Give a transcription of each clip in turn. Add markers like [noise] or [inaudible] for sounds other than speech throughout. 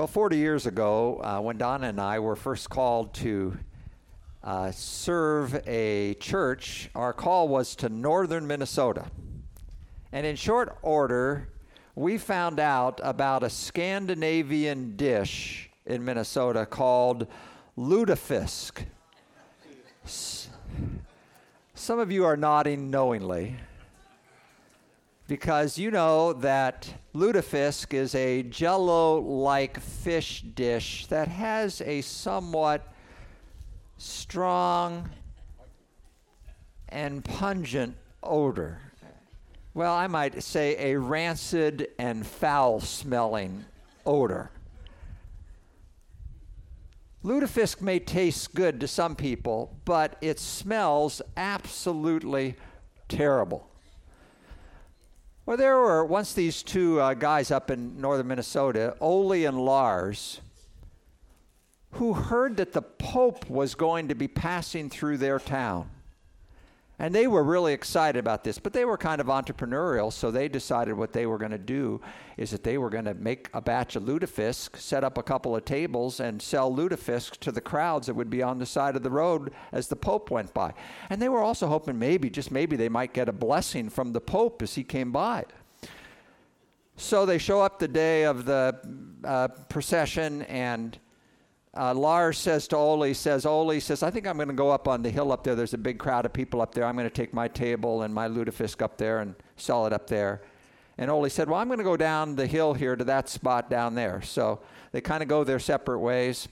Well, 40 years ago, uh, when Donna and I were first called to uh, serve a church, our call was to northern Minnesota. And in short order, we found out about a Scandinavian dish in Minnesota called lutefisk. Some of you are nodding knowingly because you know that lutefisk is a jello like fish dish that has a somewhat strong and pungent odor. Well, I might say a rancid and foul smelling odor. Lutefisk may taste good to some people, but it smells absolutely terrible. Well, there were once these two uh, guys up in northern Minnesota, Ole and Lars, who heard that the Pope was going to be passing through their town. And they were really excited about this, but they were kind of entrepreneurial, so they decided what they were going to do is that they were going to make a batch of lutefisk, set up a couple of tables, and sell lutefisk to the crowds that would be on the side of the road as the Pope went by. And they were also hoping maybe, just maybe, they might get a blessing from the Pope as he came by. So they show up the day of the uh, procession and uh, Lars says to Ole, says, Ole says, I think I'm going to go up on the hill up there. There's a big crowd of people up there. I'm going to take my table and my lutefisk up there and sell it up there. And Ole said, Well, I'm going to go down the hill here to that spot down there. So they kind of go their separate ways.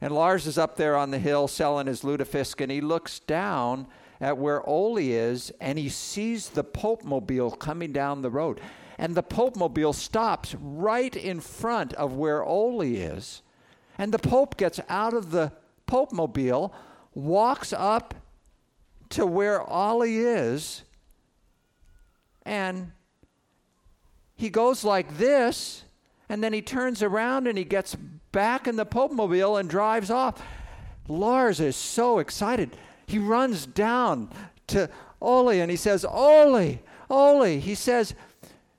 And Lars is up there on the hill selling his lutefisk, and he looks down at where Ole is, and he sees the Pope Mobile coming down the road. And the Pope Mobile stops right in front of where Ole is and the Pope gets out of the Pope mobile, walks up to where Ole is, and he goes like this, and then he turns around and he gets back in the Pope mobile and drives off. Lars is so excited. He runs down to Ole and he says, Ole, Ole, he says,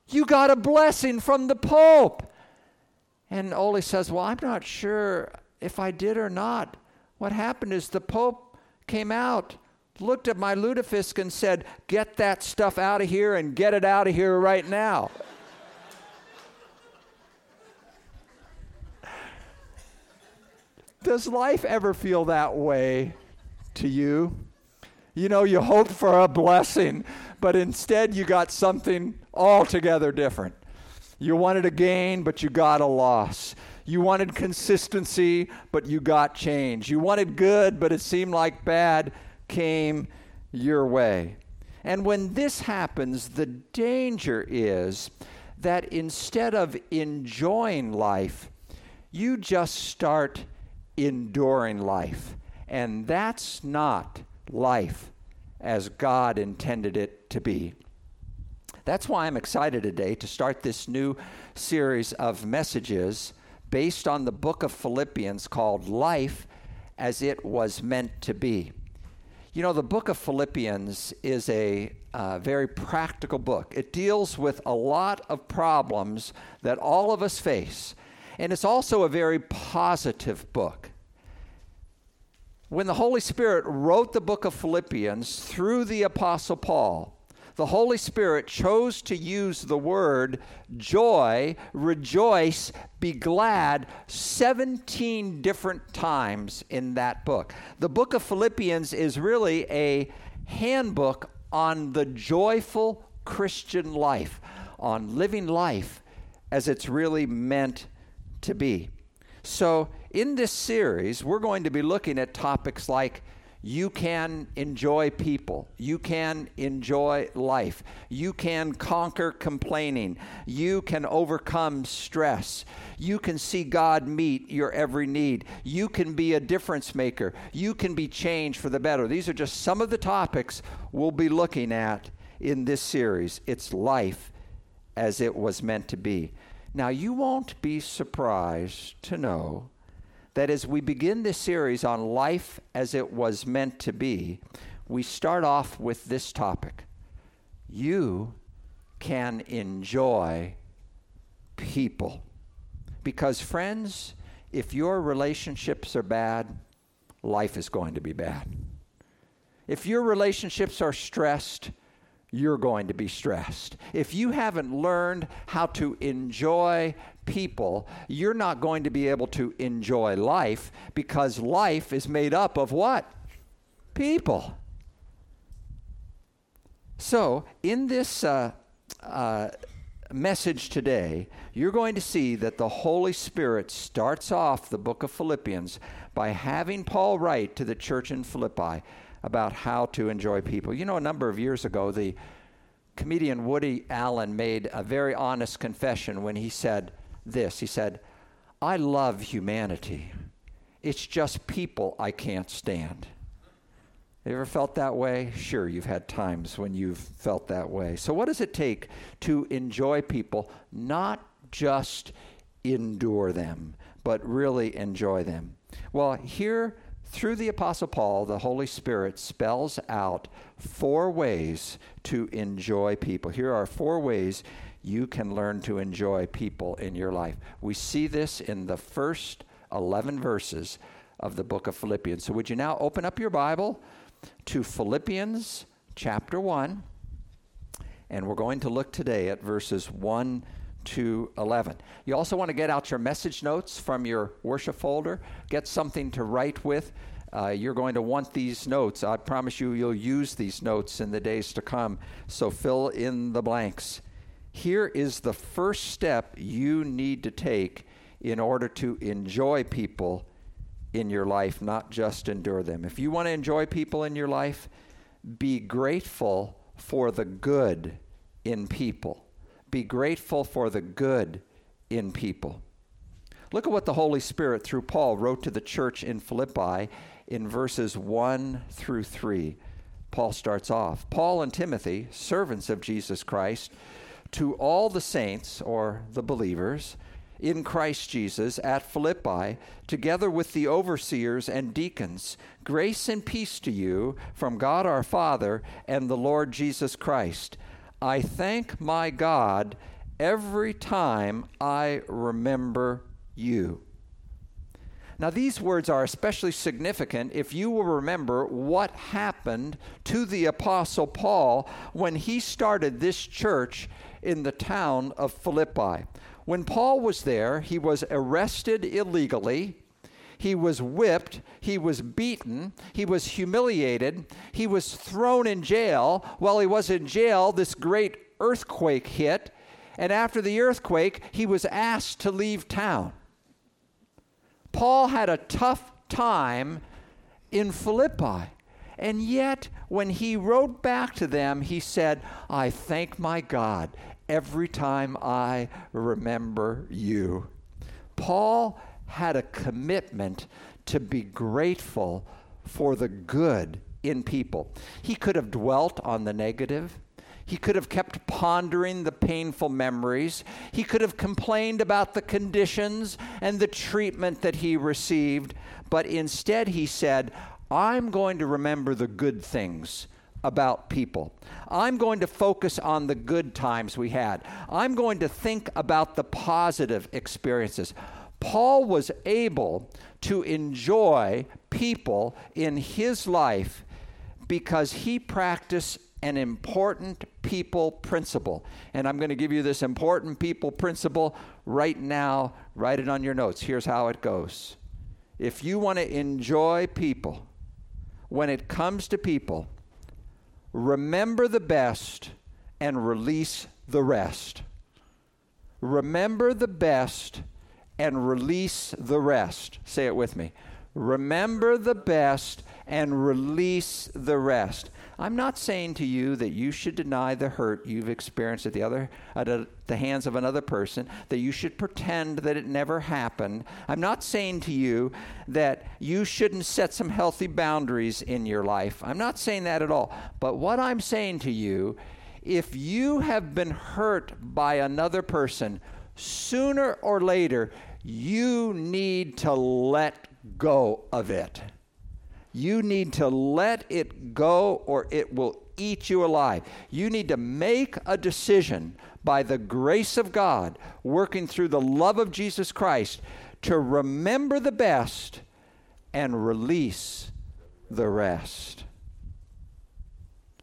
You got a blessing from the Pope. And Ole says, Well, I'm not sure if I did or not. What happened is the Pope came out, looked at my lutefisk, and said, Get that stuff out of here and get it out of here right now. Does life ever feel that way to you? You know, you hope for a blessing, but instead you got something altogether different. You wanted a gain, but you got a loss. You wanted consistency, but you got change. You wanted good, but it seemed like bad came your way. And when this happens, the danger is that instead of enjoying life, you just start enduring life. And that's not life as God intended it to be. That's why I'm excited today to start this new series of messages based on the book of Philippians called Life as It Was Meant to Be. You know, the book of Philippians is a uh, very practical book. It deals with a lot of problems that all of us face, and it's also a very positive book. When the Holy Spirit wrote the book of Philippians through the Apostle Paul, the Holy Spirit chose to use the word joy, rejoice, be glad 17 different times in that book. The book of Philippians is really a handbook on the joyful Christian life, on living life as it's really meant to be. So, in this series, we're going to be looking at topics like you can enjoy people. You can enjoy life. You can conquer complaining. You can overcome stress. You can see God meet your every need. You can be a difference maker. You can be changed for the better. These are just some of the topics we'll be looking at in this series. It's life as it was meant to be. Now, you won't be surprised to know that as we begin this series on life as it was meant to be, we start off with this topic. You can enjoy people. Because, friends, if your relationships are bad, life is going to be bad. If your relationships are stressed, you're going to be stressed. If you haven't learned how to enjoy people, you're not going to be able to enjoy life because life is made up of what? People. So, in this uh, uh, message today, you're going to see that the Holy Spirit starts off the book of Philippians by having Paul write to the church in Philippi about how to enjoy people. You know, a number of years ago, the comedian Woody Allen made a very honest confession when he said this He said, I love humanity. It's just people I can't stand. You ever felt that way? Sure, you've had times when you've felt that way. So, what does it take to enjoy people, not just endure them, but really enjoy them? Well, here through the Apostle Paul, the Holy Spirit spells out four ways to enjoy people. Here are four ways you can learn to enjoy people in your life. We see this in the first 11 verses of the book of Philippians. So, would you now open up your Bible to Philippians chapter 1? And we're going to look today at verses 1 to 11. You also want to get out your message notes from your worship folder, get something to write with. Uh, you're going to want these notes. I promise you, you'll use these notes in the days to come. So fill in the blanks. Here is the first step you need to take in order to enjoy people in your life, not just endure them. If you want to enjoy people in your life, be grateful for the good in people be grateful for the good in people. Look at what the Holy Spirit, through Paul, wrote to the church in Philippi in verses 1 through 3. Paul starts off Paul and Timothy, servants of Jesus Christ, to all the saints, or the believers, in Christ Jesus at Philippi, together with the overseers and deacons, grace and peace to you from God our Father and the Lord Jesus Christ. I thank my God every time I remember you. Now, these words are especially significant if you will remember what happened to the Apostle Paul when he started this church in the town of Philippi. When Paul was there, he was arrested illegally he was whipped. He was beaten. He was humiliated. He was thrown in jail. While he was in jail, this great earthquake hit. And after the earthquake, he was asked to leave town. Paul had a tough time in Philippi. And yet, when he wrote back to them, he said, I thank my God every time I remember you. Paul had a commitment to be grateful for the good in people. He could have dwelt on the negative. He could have kept pondering the painful memories. He could have complained about the conditions and the treatment that he received. But instead, he said, I'm going to remember the good things about people. I'm going to focus on the good times we had. I'm going to think about the positive experiences. Paul was able to enjoy people in his life because he practiced an important people principle. And I'm going to give you this important people principle right now. Write it on your notes. Here's how it goes. If you want to enjoy people, when it comes to people, remember the best and release the rest. Remember the best and release the rest. Say it with me. Remember the best and release the rest. I'm not saying to you that you should deny the hurt you've experienced at the other at a, the hands of another person, that you should pretend that it never happened. I'm not saying to you that you shouldn't set some healthy boundaries in your life. I'm not saying that at all. But what I'm saying to you, if you have been hurt by another person, sooner or later you need to let go of it. You need to let it go, or it will eat you alive. You need to make a decision by the grace of God, working through the love of Jesus Christ, to remember the best and release the rest.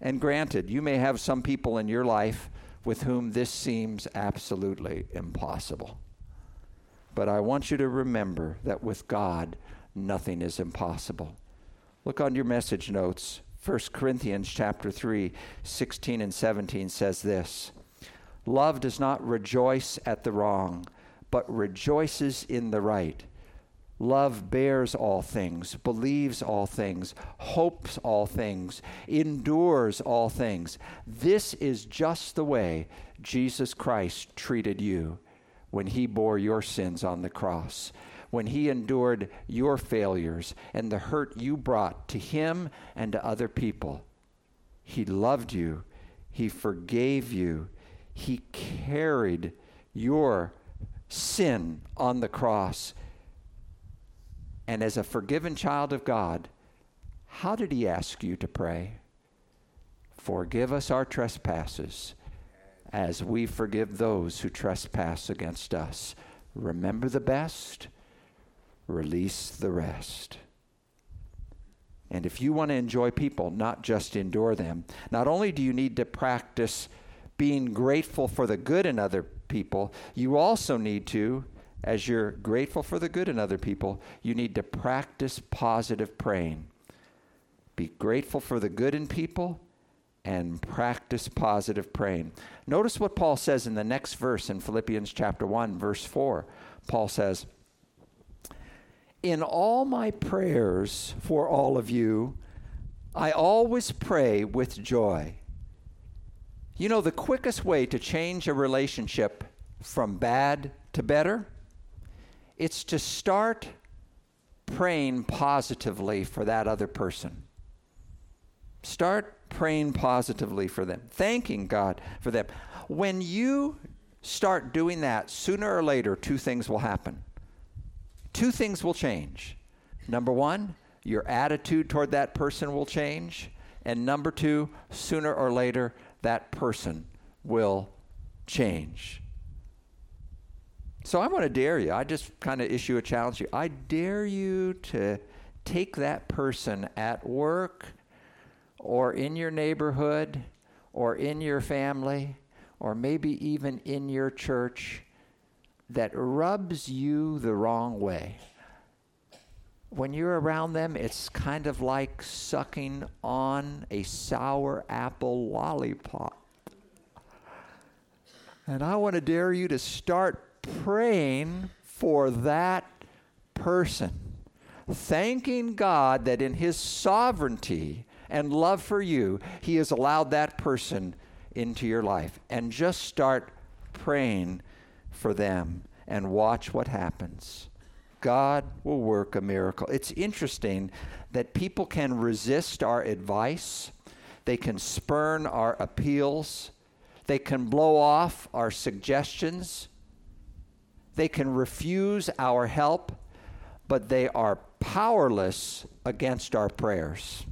And granted, you may have some people in your life with whom this seems absolutely impossible. But I want you to remember that with God, nothing is impossible. Look on your message notes. 1 Corinthians chapter 3, 16 and 17 says this Love does not rejoice at the wrong, but rejoices in the right. Love bears all things, believes all things, hopes all things, endures all things. This is just the way Jesus Christ treated you when he bore your sins on the cross, when he endured your failures and the hurt you brought to him and to other people. He loved you, he forgave you, he carried your sin on the cross. And as a forgiven child of God, how did he ask you to pray? Forgive us our trespasses as we forgive those who trespass against us. Remember the best, release the rest. And if you want to enjoy people, not just endure them, not only do you need to practice being grateful for the good in other people, you also need to, as you're grateful for the good in other people, you need to practice positive praying. Be grateful for the good in people and practice positive praying. Notice what Paul says in the next verse in Philippians chapter 1 verse 4. Paul says, "In all my prayers for all of you, I always pray with joy." You know the quickest way to change a relationship from bad to better? It's to start praying positively for that other person. Start praying positively for them, thanking God for them. When you start doing that, sooner or later, two things will happen. Two things will change. Number one, your attitude toward that person will change. And number two, sooner or later, that person will change. So I want to dare you. I just kind of issue a challenge to you. I dare you to take that person at work, or in your neighborhood or in your family or maybe even in your church that rubs you the wrong way. When you're around them, it's kind of like sucking on a sour apple lollipop. And I want to dare you to start praying for that person, thanking God that in His sovereignty, and love for you, He has allowed that person into your life. And just start praying for them and watch what happens. God will work a miracle. It's interesting that people can resist our advice, they can spurn our appeals, they can blow off our suggestions, they can refuse our help, but they are powerless against our prayers.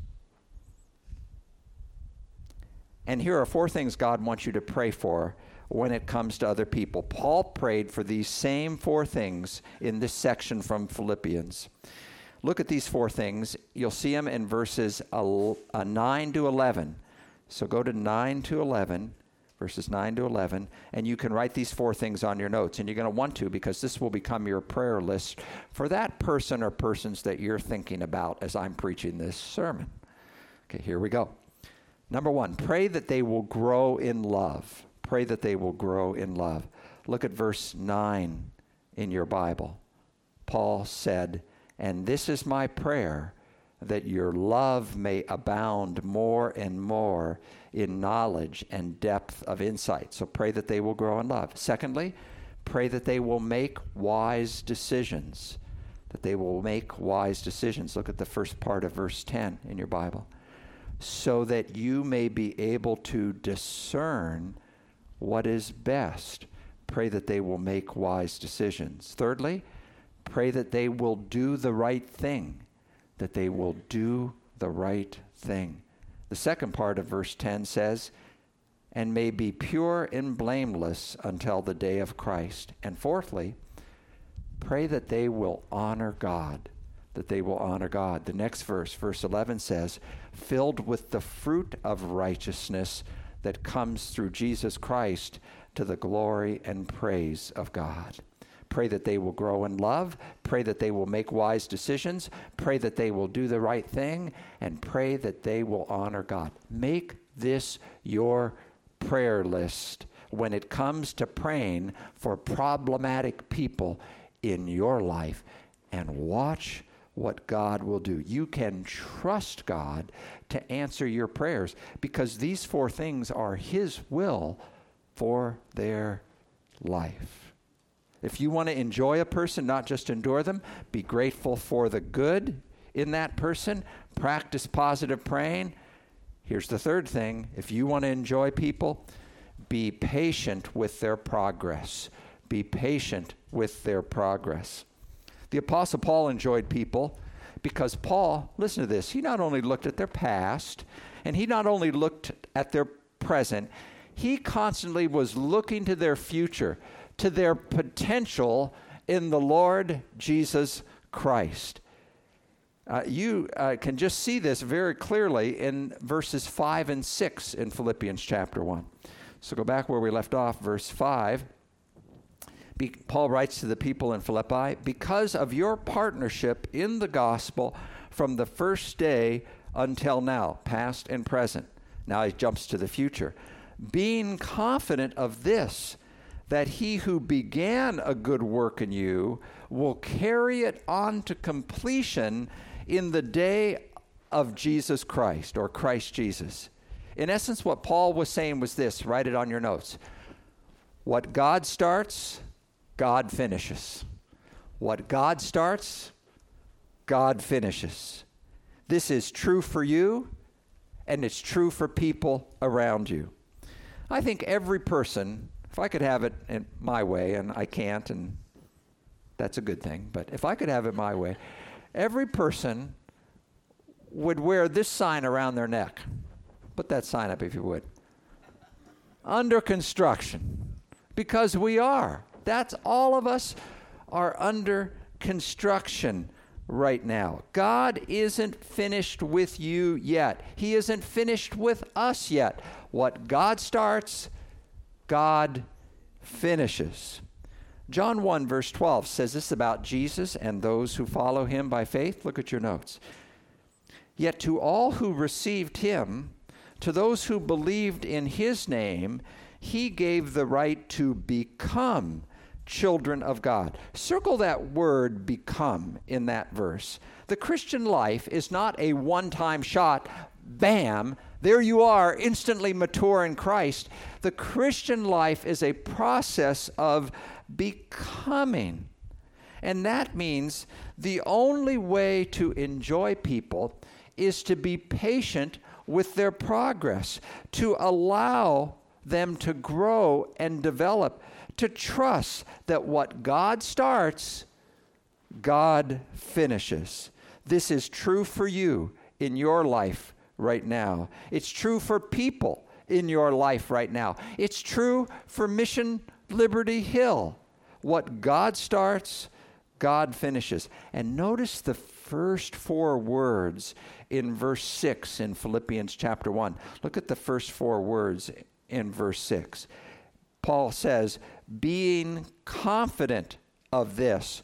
And here are four things God wants you to pray for when it comes to other people. Paul prayed for these same four things in this section from Philippians. Look at these four things. You'll see them in verses uh, 9 to 11. So go to 9 to 11, verses 9 to 11, and you can write these four things on your notes. And you're going to want to because this will become your prayer list for that person or persons that you're thinking about as I'm preaching this sermon. Okay, here we go. Number one, pray that they will grow in love. Pray that they will grow in love. Look at verse 9 in your Bible. Paul said, And this is my prayer, that your love may abound more and more in knowledge and depth of insight. So pray that they will grow in love. Secondly, pray that they will make wise decisions. That they will make wise decisions. Look at the first part of verse 10 in your Bible so that you may be able to discern what is best. Pray that they will make wise decisions. Thirdly, pray that they will do the right thing, that they will do the right thing, The second part of verse 10 says, and may be pure and blameless until the day of Christ. And fourthly, pray that they will honor God, that they will honor God. The next verse, verse 11 says, filled with the fruit of righteousness that comes through Jesus Christ to the glory and praise of God. Pray that they will grow in love. Pray that they will make wise decisions. Pray that they will do the right thing. And pray that they will honor God. Make this your prayer list when it comes to praying for problematic people in your life and watch what God will do. You can trust God to answer your prayers because these four things are His will for their life. If you want to enjoy a person, not just endure them, be grateful for the good in that person, practice positive praying, Here's the third thing if you want to enjoy people, be patient with their progress. Be patient with their progress. The Apostle Paul enjoyed people because Paul, listen to this, he not only looked at their past and he not only looked at their present, he constantly was looking to their future, to their potential in the Lord Jesus Christ. Uh, you uh, can just see this very clearly in verses 5 and 6 in Philippians chapter 1. So go back where we left off, verse 5. Be, Paul writes to the people in Philippi, because of your partnership in the gospel from the first day until now, past and present. Now he jumps to the future. Being confident of this, that he who began a good work in you will carry it on to completion in the day of Jesus Christ or Christ Jesus. In essence, what Paul was saying was this write it on your notes. What God starts, God finishes. What God starts, God finishes. This is true for you, and it's true for people around you. I think every person, if I could have it in my way, and I can't, and that's a good thing, but if I could have it my way, every person would wear this sign around their neck. Put that sign up if you would. Under construction. Because we are. That's all of us are under construction right now. God isn't finished with you yet. He isn't finished with us yet. What God starts, God finishes. John 1, verse 12 says this about Jesus and those who follow him by faith. Look at your notes. Yet to all who received him, to those who believed in his name, he gave the right to become children of God. Circle that word become in that verse. The Christian life is not a one time shot, bam, there you are, instantly mature in Christ. The Christian life is a process of becoming. And that means the only way to enjoy people is to be patient with their progress, to allow them to grow and develop, to trust that what God starts, God finishes. This is true for you in your life right now. It's true for people in your life right now. It's true for Mission Liberty Hill. What God starts, God finishes. And notice the first four words in verse 6 in Philippians chapter 1. Look at the first four words in verse 6. Paul says, being confident of this.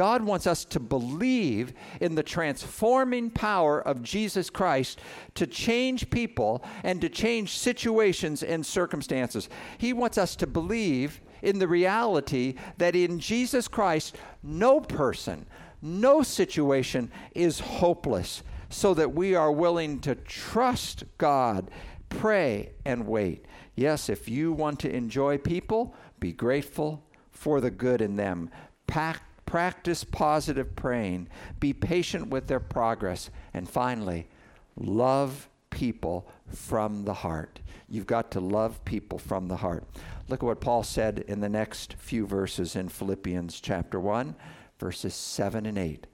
God wants us to believe in the transforming power of Jesus Christ to change people and to change situations and circumstances. He wants us to believe in the reality that in Jesus Christ, no person, no situation is hopeless, so that we are willing to trust God, pray, and wait. Yes, if you want to enjoy people, be grateful for the good in them. Pack, practice positive praying. Be patient with their progress. And finally, love people from the heart. You've got to love people from the heart. Look at what Paul said in the next few verses in Philippians chapter 1, verses 7 and 8.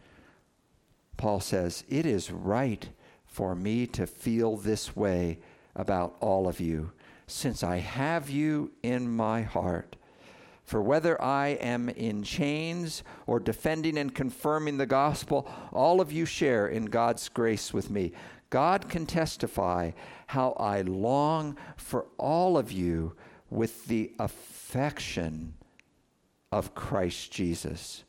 Paul says, It is right for me to feel this way about all of you, since I have you in my heart. For whether I am in chains or defending and confirming the gospel, all of you share in God's grace with me. God can testify how I long for all of you with the affection of Christ Jesus.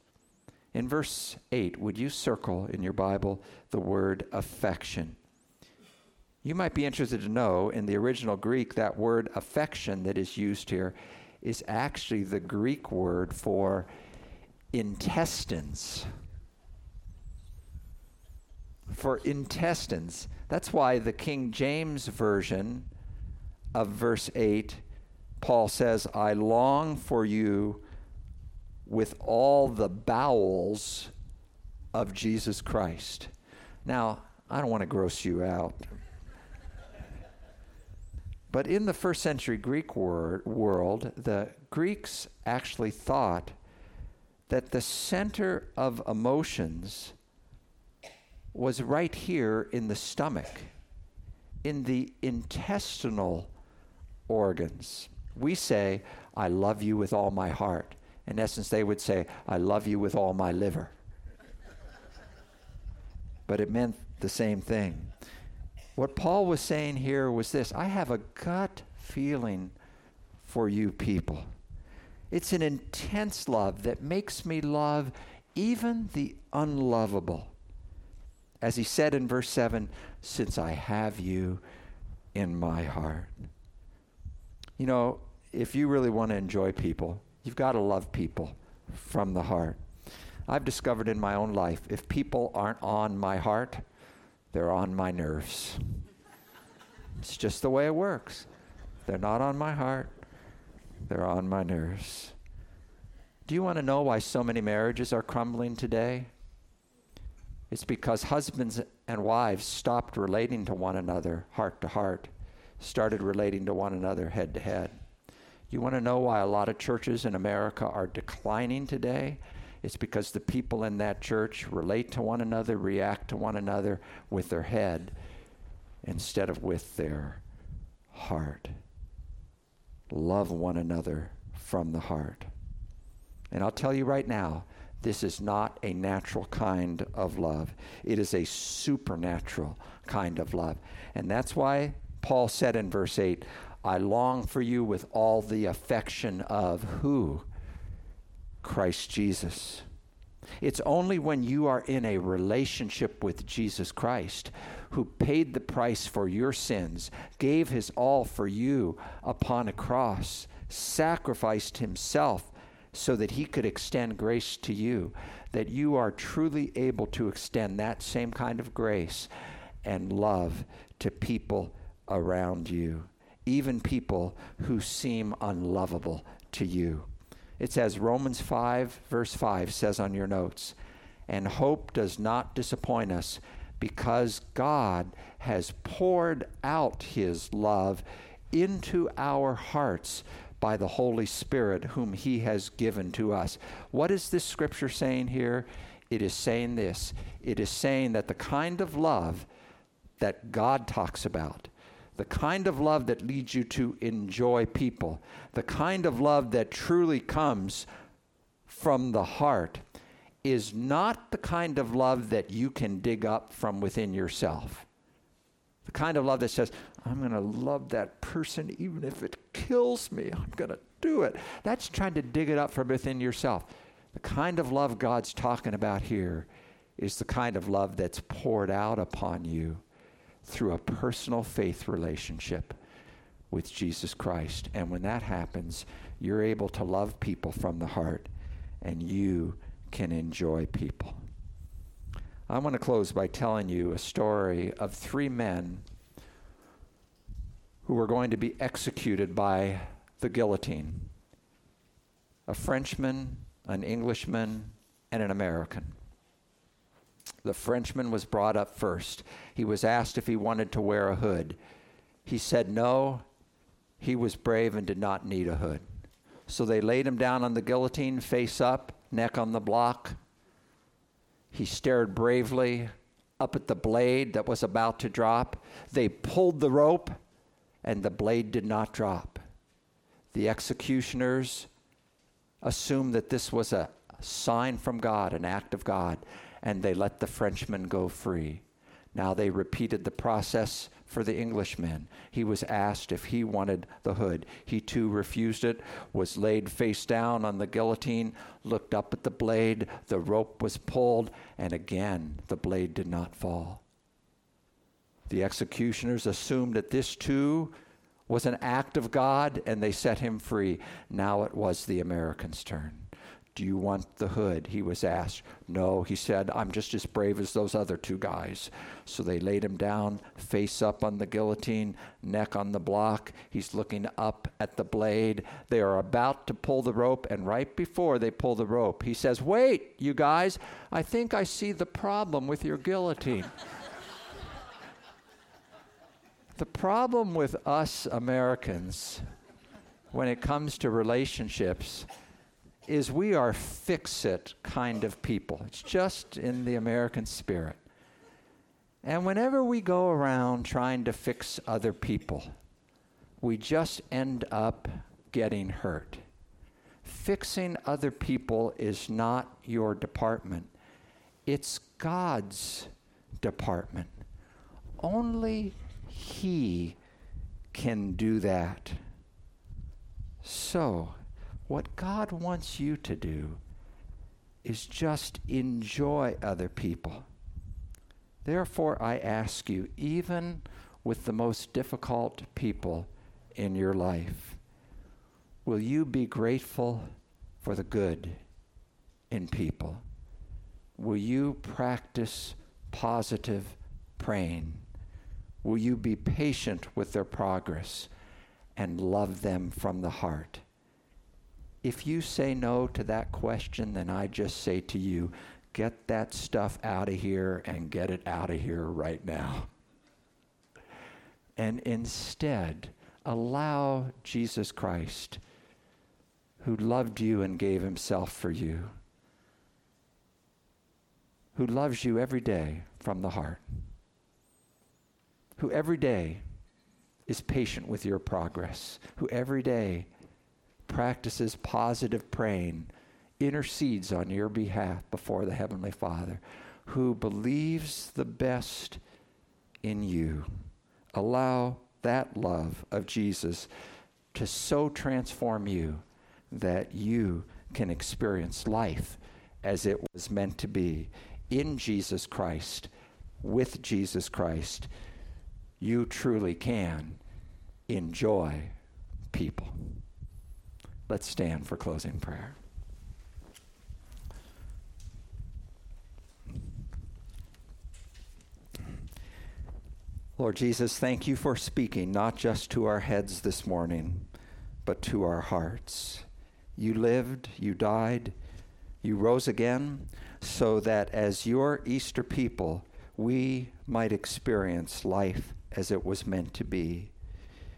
In verse 8, would you circle in your Bible the word affection? You might be interested to know in the original Greek that word affection that is used here is actually the Greek word for intestines. For intestines. That's why the King James Version of verse 8, Paul says, I long for you with all the bowels of Jesus Christ. Now, I don't want to gross you out. But in the first century Greek wor- world, the Greeks actually thought that the center of emotions was right here in the stomach, in the intestinal organs. We say, I love you with all my heart. In essence, they would say, I love you with all my liver. but it meant the same thing. What Paul was saying here was this I have a gut feeling for you people. It's an intense love that makes me love even the unlovable. As he said in verse 7, since I have you in my heart. You know, if you really want to enjoy people, You've got to love people from the heart. I've discovered in my own life if people aren't on my heart, they're on my nerves. It's just the way it works. They're not on my heart, they're on my nerves. Do you want to know why so many marriages are crumbling today? It's because husbands and wives stopped relating to one another heart to heart, started relating to one another head to head. You want to know why a lot of churches in America are declining today? It's because the people in that church relate to one another, react to one another with their head instead of with their heart. Love one another from the heart. And I'll tell you right now, this is not a natural kind of love. It is a supernatural kind of love. And that's why Paul said in verse 8, I long for you with all the affection of who? Christ Jesus. It's only when you are in a relationship with Jesus Christ, who paid the price for your sins, gave his all for you upon a cross, sacrificed himself so that he could extend grace to you, that you are truly able to extend that same kind of grace and love to people around you even people who seem unlovable to you. It says, Romans 5, verse 5 says on your notes, and hope does not disappoint us because God has poured out his love into our hearts by the Holy Spirit, whom he has given to us. What is this scripture saying here? It is saying this it is saying that the kind of love that God talks about, the kind of love that leads you to enjoy people, the kind of love that truly comes from the heart, is not the kind of love that you can dig up from within yourself. The kind of love that says, I'm going to love that person even if it kills me. I'm going to do it. That's trying to dig it up from within yourself. The kind of love God's talking about here is the kind of love that's poured out upon you through a personal faith relationship with Jesus Christ. And when that happens, you're able to love people from the heart and you can enjoy people. I want to close by telling you a story of three men who were going to be executed by the guillotine a Frenchman, an Englishman, and an American. The Frenchman was brought up first. He was asked if he wanted to wear a hood. He said no. He was brave and did not need a hood. So they laid him down on the guillotine, face up, neck on the block. He stared bravely up at the blade that was about to drop. They pulled the rope, and the blade did not drop. The executioners assumed that this was a sign from God, an act of God, and they let the Frenchman go free. Now they repeated the process for the Englishman. He was asked if he wanted the hood. He too refused it, was laid face down on the guillotine, looked up at the blade, the rope was pulled, and again the blade did not fall. The executioners assumed that this too was an act of God and they set him free. Now it was the American's turn. Do you want the hood? He was asked. No, he said, I'm just as brave as those other two guys. So they laid him down, face up on the guillotine, neck on the block. He's looking up at the blade. They are about to pull the rope, and right before they pull the rope, he says, Wait, you guys, I think I see the problem with your guillotine. [laughs] the problem with us Americans when it comes to relationships is we are fix it kind of people. It's just in the American spirit. And whenever we go around trying to fix other people, we just end up getting hurt. Fixing other people is not your department, it's God's department. Only He can do that. So, what God wants you to do is just enjoy other people. Therefore, I ask you, even with the most difficult people in your life, will you be grateful for the good in people? Will you practice positive praying? Will you be patient with their progress and love them from the heart? If you say no to that question, then I just say to you, get that stuff out of here and get it out of here right now. And instead, allow Jesus Christ, who loved you and gave himself for you, who loves you every day from the heart, who every day is patient with your progress, who every day practices positive praying, intercedes on your behalf before the Heavenly Father, who believes the best in you. Allow that love of Jesus to so transform you that you can experience life as it was meant to be in Jesus Christ, with Jesus Christ. You truly can enjoy people. Let's stand for closing prayer. Lord Jesus, thank you for speaking not just to our heads this morning, but to our hearts. You lived, you died, you rose again, so that as your Easter people, we might experience life as it was meant to be.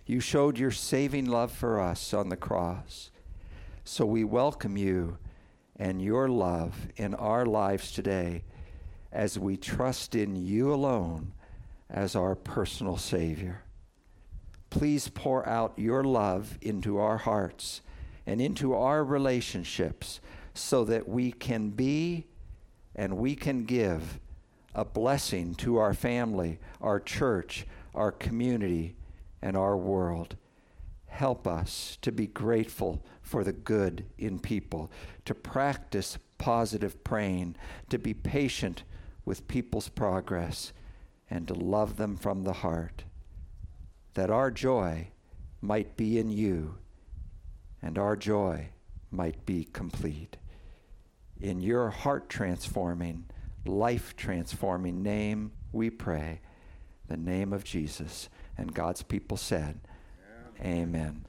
You showed your saving love for us on the cross. So we welcome you and your love in our lives today as we trust in you alone as our personal Savior. Please pour out your love into our hearts and into our relationships so that we can be and we can give a blessing to our family, our church, our community, and our world. Help us to be grateful for the good in people, to practice positive praying, to be patient with people's progress, and to love them from the heart. That our joy might be in you and our joy might be complete. In your heart transforming, life transforming name, we pray, the name of Jesus. And God's people said. Amen.